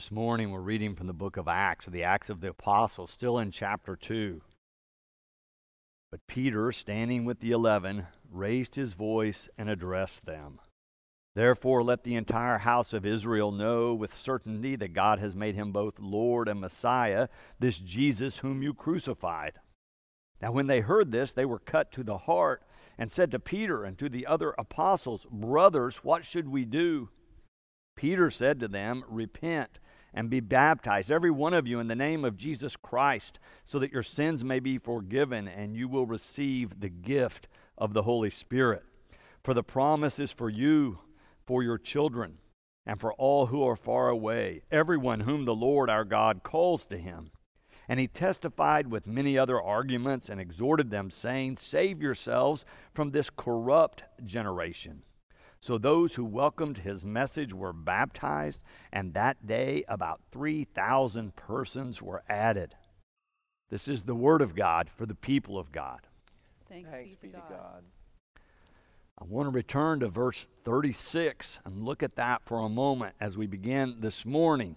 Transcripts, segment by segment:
This morning we're reading from the book of Acts, the Acts of the Apostles, still in chapter 2. But Peter, standing with the eleven, raised his voice and addressed them. Therefore, let the entire house of Israel know with certainty that God has made him both Lord and Messiah, this Jesus whom you crucified. Now, when they heard this, they were cut to the heart and said to Peter and to the other apostles, Brothers, what should we do? Peter said to them, Repent and be baptized, every one of you, in the name of Jesus Christ, so that your sins may be forgiven and you will receive the gift of the Holy Spirit. For the promise is for you, for your children, and for all who are far away, everyone whom the Lord our God calls to him. And he testified with many other arguments and exhorted them, saying, Save yourselves from this corrupt generation. So those who welcomed his message were baptized, and that day about 3,000 persons were added. This is the word of God for the people of God. Thanks, Thanks be, to, God. God. I want to return to verse 36 and look at that for a moment as we begin this morning.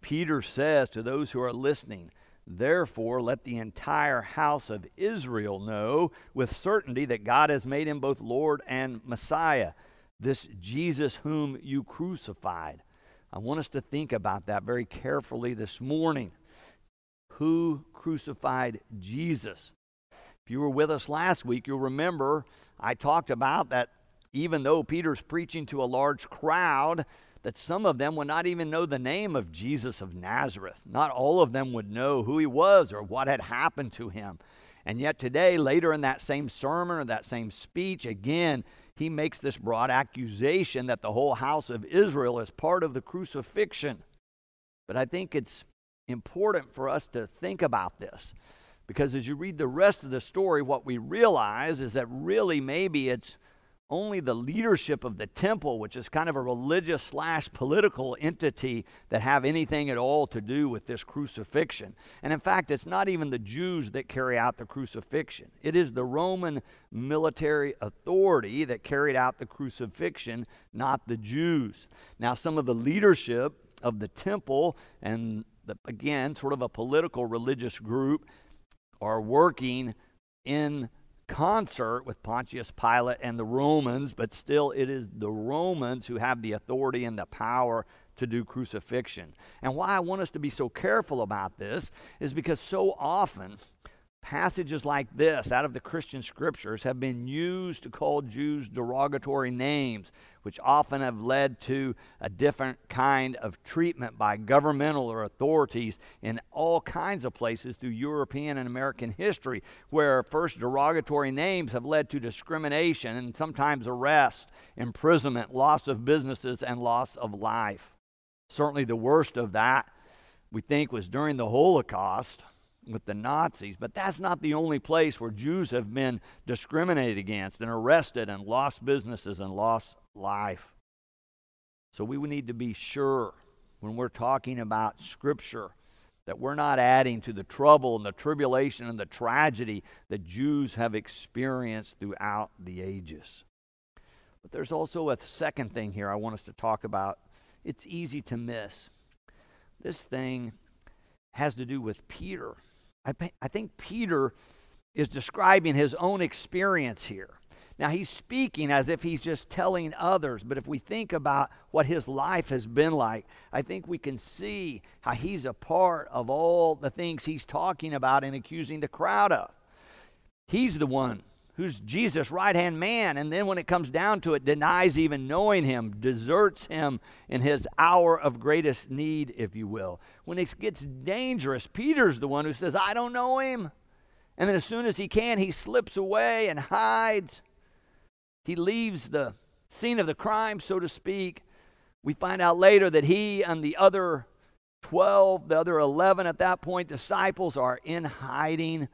Peter says to those who are listening, Therefore, let the entire house of Israel know with certainty that God has made him both Lord and Messiah this Jesus whom you crucified. I want us to think about that very carefully this morning. Who crucified Jesus? If you were with us last week, you'll remember I talked about that even though Peter's preaching to a large crowd, that some of them would not even know the name of Jesus of Nazareth. Not all of them would know who he was or what had happened to him. And yet, today, later in that same sermon or that same speech, again, he makes this broad accusation that the whole house of Israel is part of the crucifixion. But I think it's important for us to think about this because as you read the rest of the story, what we realize is that really maybe it's only the leadership of the temple, which is kind of a religious slash political entity, that have anything at all to do with this crucifixion. And in fact, it's not even the Jews that carry out the crucifixion, it is the Roman military authority that carried out the crucifixion, not the Jews. Now, some of the leadership of the temple and the, again, sort of a political religious group are working in concert with Pontius Pilate and the Romans, but still it is the Romans who have the authority and the power to do crucifixion. And why I want us to be so careful about this is because so often passages like this out of the Christian scriptures have been used to call Jews derogatory names, which often have led to a different kind of treatment by governmental or authorities in all kinds of places through European and American history, where first derogatory names have led to discrimination and sometimes arrest, imprisonment, loss of businesses, and loss of life. Certainly, the worst of that, we think, was during the Holocaust with the Nazis, but that's not the only place where Jews have been discriminated against and arrested and lost businesses and lost life. So we need to be sure when we're talking about Scripture that we're not adding to the trouble and the tribulation and the tragedy that Jews have experienced throughout the ages. But there's also a second thing here I want us to talk about. It's easy to miss. This thing has to do with Peter. I, I think Peter is describing his own experience here. Now, he's speaking as if he's just telling others, but if we think about what his life has been like, I think we can see how he's a part of all the things he's talking about and accusing the crowd of. He's the one who's Jesus' right hand man, and then when it comes down to it, denies even knowing him, deserts him in his hour of greatest need, if you will. When it gets dangerous, Peter's the one who says, I don't know him. And then as soon as he can, he slips away and hides. He leaves the scene of the crime, so to speak. We find out later that he and the other 12, the other 11 at that point, disciples are in hiding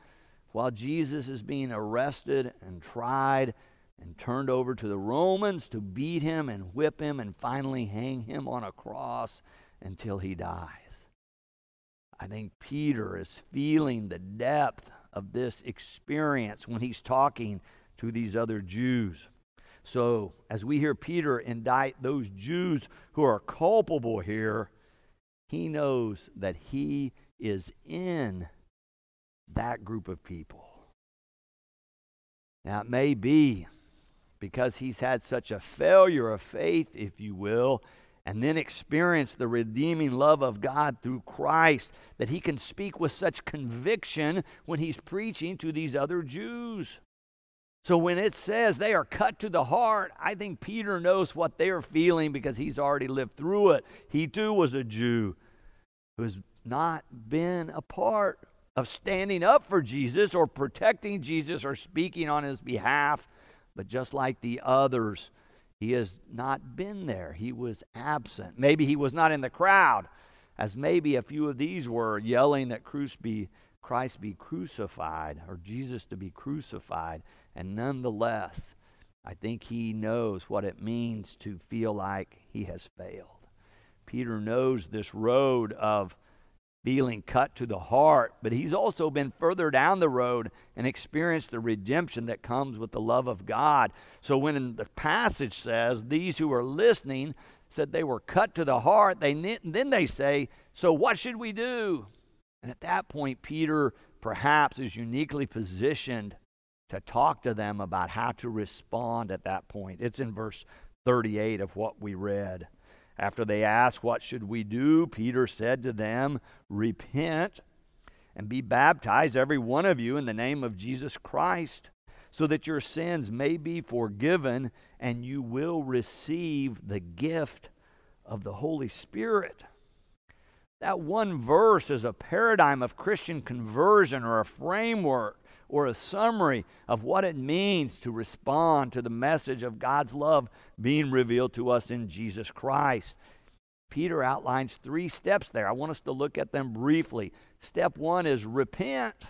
while Jesus is being arrested and tried and turned over to the Romans to beat him and whip him and finally hang him on a cross until he dies. I think Peter is feeling the depth of this experience when he's talking to these other Jews. So, as we hear Peter indict those Jews who are culpable here, he knows that he is in that group of people. Now, it may be because he's had such a failure of faith, if you will, and then experienced the redeeming love of God through Christ that he can speak with such conviction when he's preaching to these other Jews. So when it says they are cut to the heart, I think Peter knows what they're feeling because he's already lived through it. He too was a Jew who has not been a part of standing up for Jesus or protecting Jesus or speaking on his behalf. But just like the others, he has not been there. He was absent. Maybe he was not in the crowd, as maybe a few of these were yelling that Christ be, Christ be crucified or Jesus to be crucified. And nonetheless, I think he knows what it means to feel like he has failed. Peter knows this road of feeling cut to the heart, but he's also been further down the road and experienced the redemption that comes with the love of God. So when the passage says these who are listening said they were cut to the heart, they then they say, "So what should we do?" And at that point Peter perhaps is uniquely positioned to talk to them about how to respond at that point. It's in verse 38 of what we read. After they asked, What should we do? Peter said to them, Repent and be baptized, every one of you, in the name of Jesus Christ, so that your sins may be forgiven and you will receive the gift of the Holy Spirit. That one verse is a paradigm of Christian conversion or a framework or a summary of what it means to respond to the message of God's love being revealed to us in Jesus Christ. Peter outlines three steps there. I want us to look at them briefly. Step one is repent.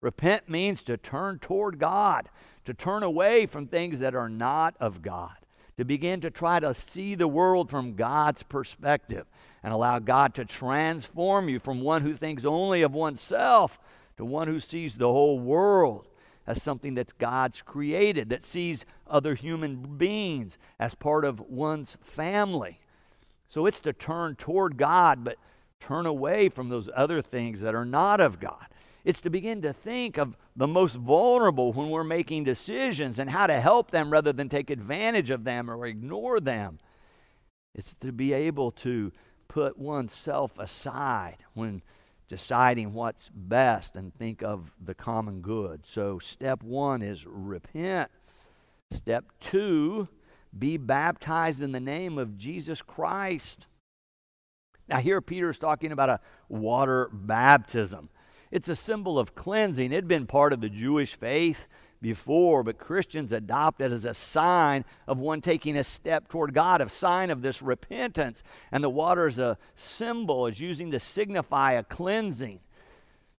Repent means to turn toward God, to turn away from things that are not of God, to begin to try to see the world from God's perspective and allow God to transform you from one who thinks only of oneself to one who sees the whole world as something that's God's created, that sees other human beings as part of one's family. So it's to turn toward God, but turn away from those other things that are not of God. It's to begin to think of the most vulnerable when we're making decisions and how to help them rather than take advantage of them or ignore them. It's to be able to put oneself aside when deciding what's best and think of the common good. So, step one is repent. Step two, be baptized in the name of Jesus Christ. Now, here Peter's talking about a water baptism. It's a symbol of cleansing. It had been part of the Jewish faith before, but Christians adopt it as a sign of one taking a step toward God, a sign of this repentance. And the water is a symbol, is using to signify a cleansing.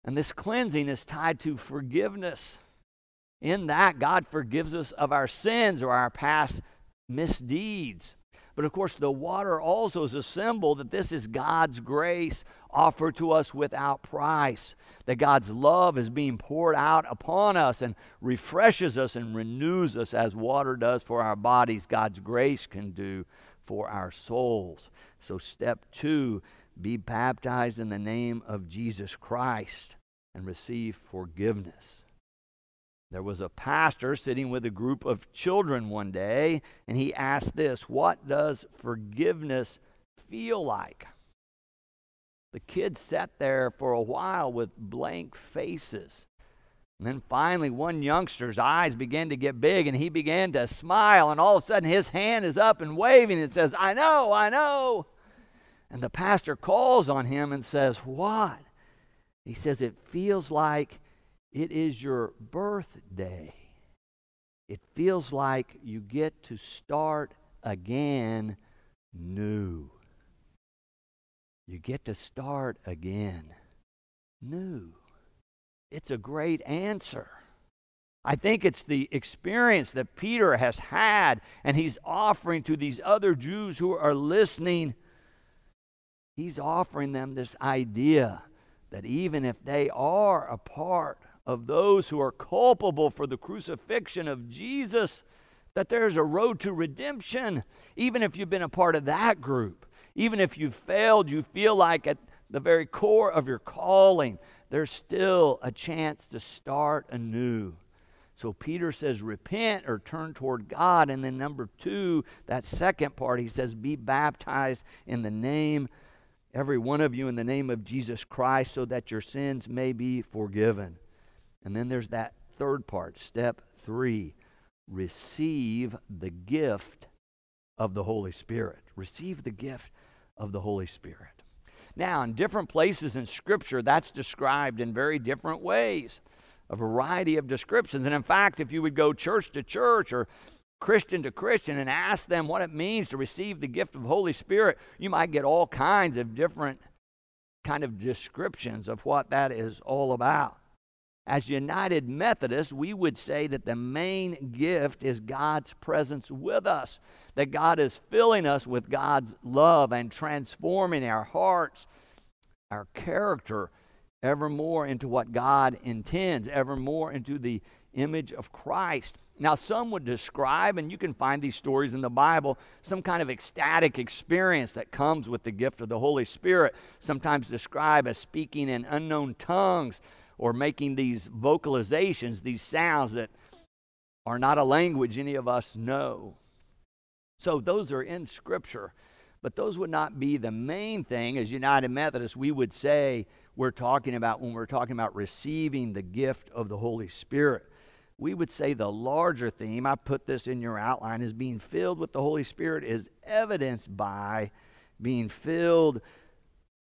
And this cleansing is tied to forgiveness. In that, God forgives us of our sins or our past misdeeds. But of course, the water also is a symbol that this is God's grace offered to us without price. That God's love is being poured out upon us and refreshes us and renews us as water does for our bodies, God's grace can do for our souls. So, step two be baptized in the name of Jesus Christ and receive forgiveness. There was a pastor sitting with a group of children one day, and he asked this What does forgiveness feel like? The kids sat there for a while with blank faces. And then finally, one youngster's eyes began to get big and he began to smile. And all of a sudden, his hand is up and waving and says, I know, I know. And the pastor calls on him and says, What? He says, It feels like it is your birthday. It feels like you get to start again new. You get to start again new. It's a great answer. I think it's the experience that Peter has had and he's offering to these other Jews who are listening. He's offering them this idea that even if they are a part of those who are culpable for the crucifixion of Jesus, that there's a road to redemption, even if you've been a part of that group. Even if you've failed, you feel like at the very core of your calling, there's still a chance to start anew. So Peter says, repent or turn toward God. And then, number two, that second part, he says, be baptized in the name, every one of you, in the name of Jesus Christ, so that your sins may be forgiven. And then there's that third part, step three receive the gift of the Holy Spirit. Receive the gift of the Holy Spirit. Now, in different places in Scripture, that's described in very different ways a variety of descriptions. And in fact, if you would go church to church or Christian to Christian and ask them what it means to receive the gift of Holy Spirit, you might get all kinds of different kind of descriptions of what that is all about. As United Methodists, we would say that the main gift is God's presence with us, that God is filling us with God's love and transforming our hearts, our character, ever more into what God intends, ever more into the image of Christ. Now, some would describe, and you can find these stories in the Bible, some kind of ecstatic experience that comes with the gift of the Holy Spirit, sometimes described as speaking in unknown tongues or making these vocalizations, these sounds that are not a language any of us know. So, those are in Scripture, but those would not be the main thing. As United Methodists, we would say we're talking about when we're talking about receiving the gift of the Holy Spirit. We would say the larger theme, I put this in your outline, is being filled with the Holy Spirit is evidenced by being filled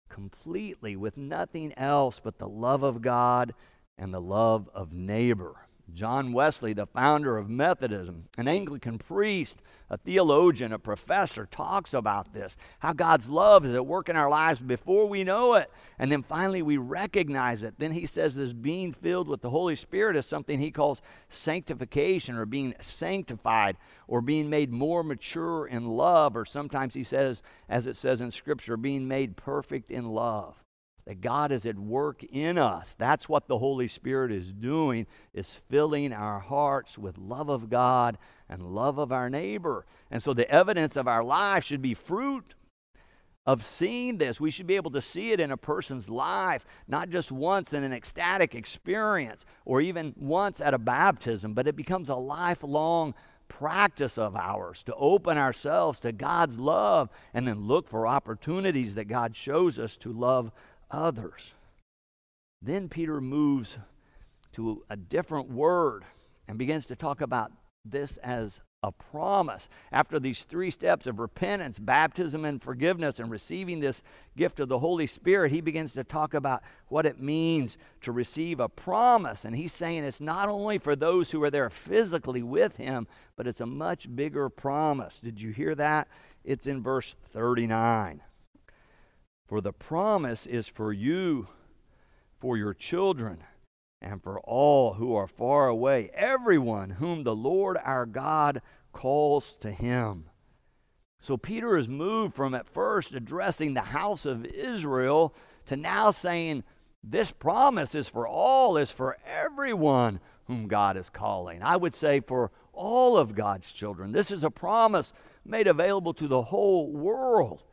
completely with nothing else but the love of God and the love of neighbor. John Wesley, the founder of Methodism, an Anglican priest, a theologian, a professor, talks about this how God's love is at work in our lives before we know it. And then finally we recognize it. Then he says this being filled with the Holy Spirit is something he calls sanctification or being sanctified or being made more mature in love, or sometimes he says, as it says in Scripture, being made perfect in love that God is at work in us. That's what the Holy Spirit is doing, is filling our hearts with love of God and love of our neighbor. And so the evidence of our life should be fruit of seeing this. We should be able to see it in a person's life, not just once in an ecstatic experience or even once at a baptism, but it becomes a lifelong practice of ours to open ourselves to God's love and then look for opportunities that God shows us to love others. Then Peter moves to a different word and begins to talk about this as a promise. After these three steps of repentance, baptism, and forgiveness, and receiving this gift of the Holy Spirit, he begins to talk about what it means to receive a promise. And he's saying it's not only for those who are there physically with him, but it's a much bigger promise. Did you hear that? It's in verse 39. For the promise is for you, for your children, and for all who are far away, everyone whom the Lord our God calls to him. So Peter is moved from at first addressing the house of Israel to now saying, This promise is for all, is for everyone whom God is calling. I would say for all of God's children. This is a promise made available to the whole world.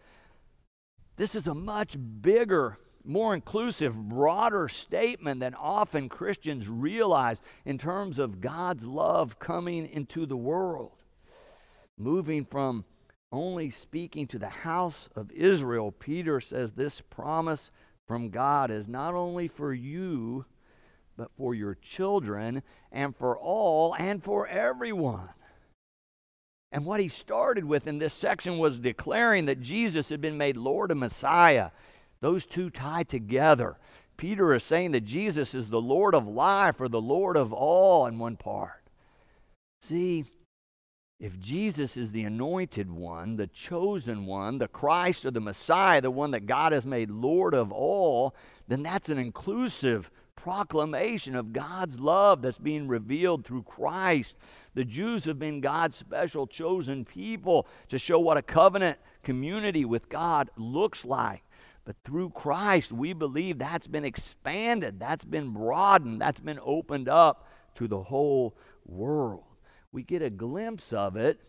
This is a much bigger, more inclusive, broader statement than often Christians realize in terms of God's love coming into the world. Moving from only speaking to the house of Israel, Peter says this promise from God is not only for you, but for your children and for all and for everyone. And what he started with in this section was declaring that Jesus had been made Lord and Messiah. Those two tie together. Peter is saying that Jesus is the Lord of life or the Lord of all in one part. See, if Jesus is the anointed one, the chosen one, the Christ or the Messiah, the one that God has made Lord of all, then that's an inclusive proclamation of God's love that's being revealed through Christ. The Jews have been God's special chosen people to show what a covenant community with God looks like. But through Christ, we believe that's been expanded, that's been broadened, that's been opened up to the whole world. We get a glimpse of it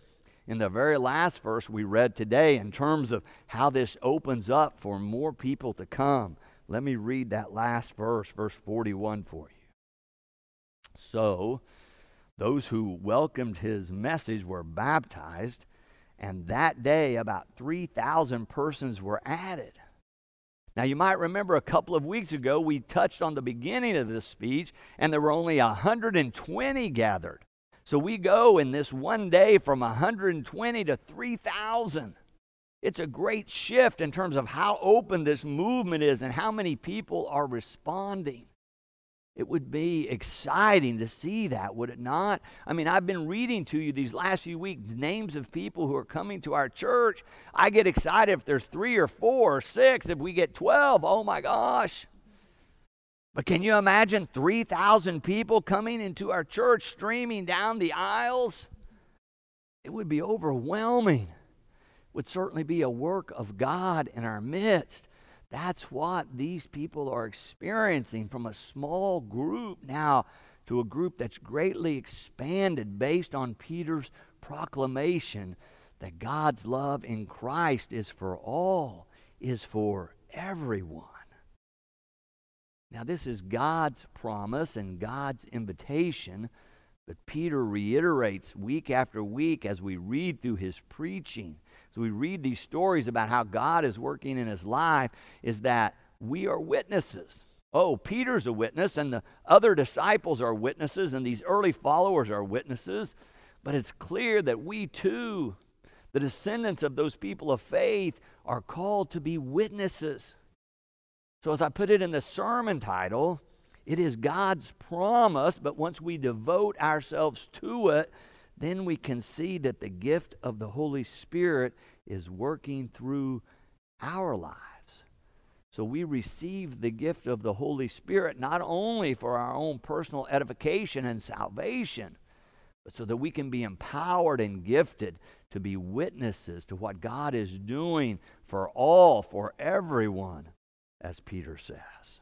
in the very last verse we read today in terms of how this opens up for more people to come. Let me read that last verse, verse 41 for you. So, those who welcomed his message were baptized, and that day about 3,000 persons were added. Now, you might remember a couple of weeks ago, we touched on the beginning of this speech, and there were only 120 gathered. So we go in this one day from 120 to 3,000. It's a great shift in terms of how open this movement is and how many people are responding. It would be exciting to see that, would it not? I mean, I've been reading to you these last few weeks names of people who are coming to our church. I get excited if there's three or four or six, if we get 12. Oh my gosh. But can you imagine 3,000 people coming into our church, streaming down the aisles? It would be overwhelming. Would certainly be a work of God in our midst. That's what these people are experiencing from a small group now to a group that's greatly expanded based on Peter's proclamation that God's love in Christ is for all, is for everyone. Now, this is God's promise and God's invitation, but Peter reiterates week after week as we read through his preaching so we read these stories about how God is working in his life, is that we are witnesses. Oh, Peter's a witness, and the other disciples are witnesses, and these early followers are witnesses. But it's clear that we too, the descendants of those people of faith, are called to be witnesses. So, as I put it in the sermon title, it is God's promise, but once we devote ourselves to it, then we can see that the gift of the Holy Spirit is working through our lives. So we receive the gift of the Holy Spirit not only for our own personal edification and salvation, but so that we can be empowered and gifted to be witnesses to what God is doing for all, for everyone, as Peter says.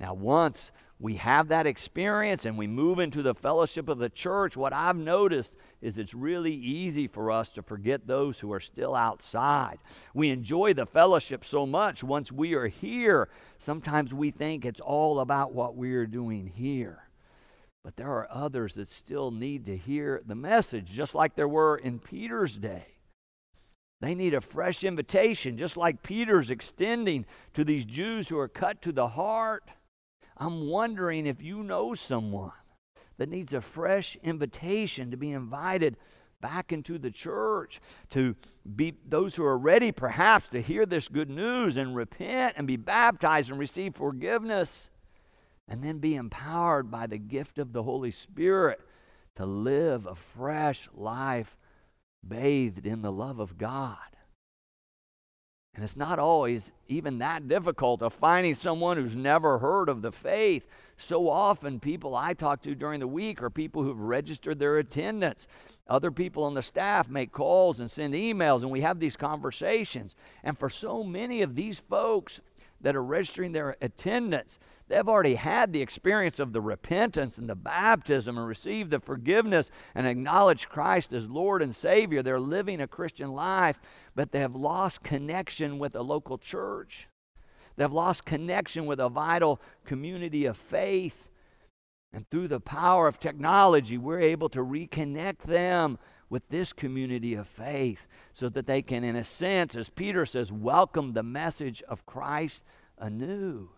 Now, once we have that experience and we move into the fellowship of the church, what I've noticed is it's really easy for us to forget those who are still outside. We enjoy the fellowship so much once we are here. Sometimes we think it's all about what we are doing here. But there are others that still need to hear the message, just like there were in Peter's day. They need a fresh invitation, just like Peter's extending to these Jews who are cut to the heart. I'm wondering if you know someone that needs a fresh invitation to be invited back into the church, to be those who are ready perhaps to hear this good news and repent and be baptized and receive forgiveness, and then be empowered by the gift of the Holy Spirit to live a fresh life bathed in the love of God. And it's not always even that difficult of finding someone who's never heard of the faith. So often, people I talk to during the week are people who've registered their attendance. Other people on the staff make calls and send emails, and we have these conversations. And for so many of these folks that are registering their attendance, They've already had the experience of the repentance and the baptism and received the forgiveness and acknowledged Christ as Lord and Savior. They're living a Christian life, but they have lost connection with a local church. They've lost connection with a vital community of faith. And through the power of technology, we're able to reconnect them with this community of faith so that they can, in a sense, as Peter says, welcome the message of Christ anew.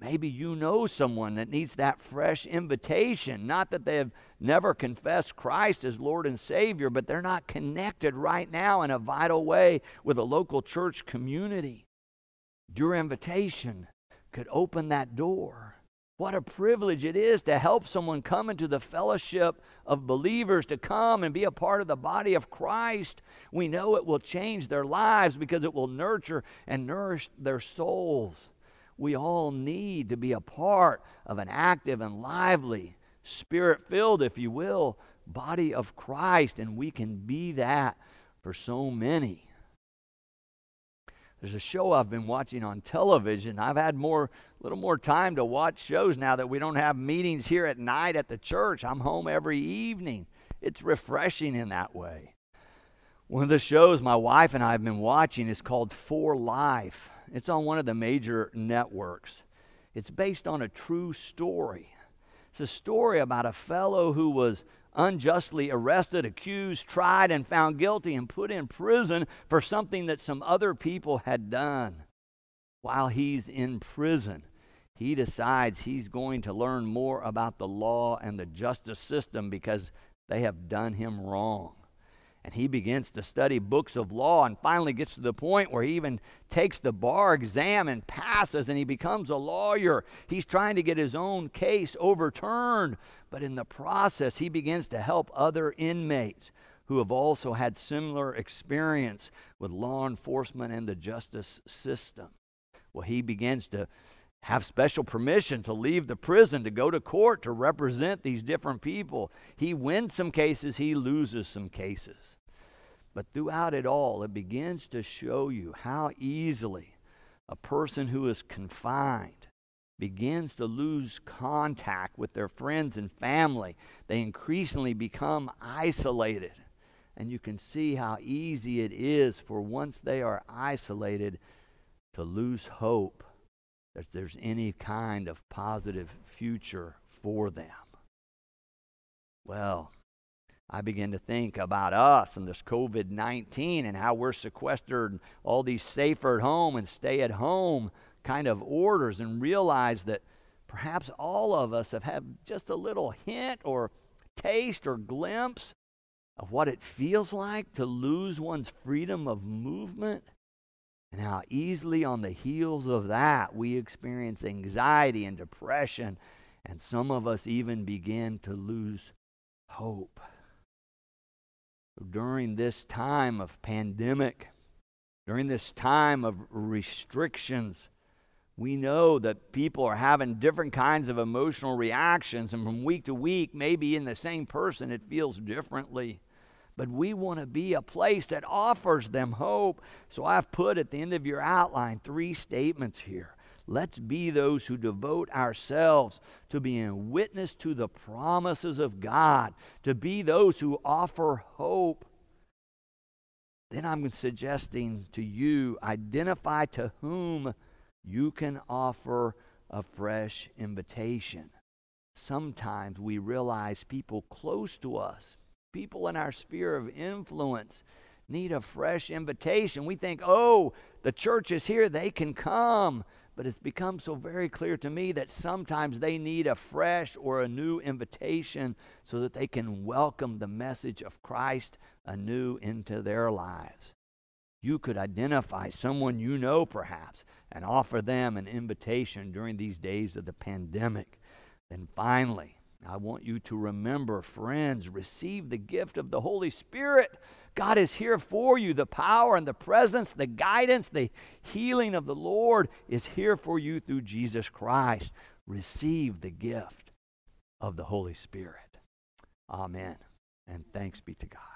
Maybe you know someone that needs that fresh invitation. Not that they have never confessed Christ as Lord and Savior, but they're not connected right now in a vital way with a local church community. Your invitation could open that door. What a privilege it is to help someone come into the fellowship of believers, to come and be a part of the body of Christ. We know it will change their lives because it will nurture and nourish their souls we all need to be a part of an active and lively, spirit filled, if you will, body of Christ, and we can be that for so many. There's a show I've been watching on television. I've had more, a little more time to watch shows now that we don't have meetings here at night at the church. I'm home every evening. It's refreshing in that way. One of the shows my wife and I have been watching is called For Life. It's on one of the major networks. It's based on a true story. It's a story about a fellow who was unjustly arrested, accused, tried, and found guilty and put in prison for something that some other people had done. While he's in prison, he decides he's going to learn more about the law and the justice system because they have done him wrong. And he begins to study books of law and finally gets to the point where he even takes the bar exam and passes and he becomes a lawyer. He's trying to get his own case overturned, but in the process, he begins to help other inmates who have also had similar experience with law enforcement and the justice system. Well, he begins to have special permission to leave the prison to go to court to represent these different people. He wins some cases, he loses some cases. But throughout it all, it begins to show you how easily a person who is confined begins to lose contact with their friends and family. They increasingly become isolated. And you can see how easy it is for once they are isolated to lose hope that there's any kind of positive future for them. Well, I begin to think about us and this COVID 19 and how we're sequestered, all these safer at home and stay at home kind of orders, and realize that perhaps all of us have had just a little hint or taste or glimpse of what it feels like to lose one's freedom of movement and how easily on the heels of that we experience anxiety and depression, and some of us even begin to lose hope. During this time of pandemic, during this time of restrictions, we know that people are having different kinds of emotional reactions, and from week to week, maybe in the same person, it feels differently but we want to be a place that offers them hope. So I've put at the end of your outline three statements here. Let's be those who devote ourselves to being witness to the promises of God, to be those who offer hope. Then I'm suggesting to you identify to whom you can offer a fresh invitation. Sometimes we realize people close to us people in our sphere of influence need a fresh invitation. We think, oh, the church is here, they can come. But it's become so very clear to me that sometimes they need a fresh or a new invitation so that they can welcome the message of Christ anew into their lives. You could identify someone you know, perhaps, and offer them an invitation during these days of the pandemic. Then finally, I want you to remember, friends, receive the gift of the Holy Spirit. God is here for you. The power and the presence, the guidance, the healing of the Lord is here for you through Jesus Christ. Receive the gift of the Holy Spirit. Amen. And thanks be to God.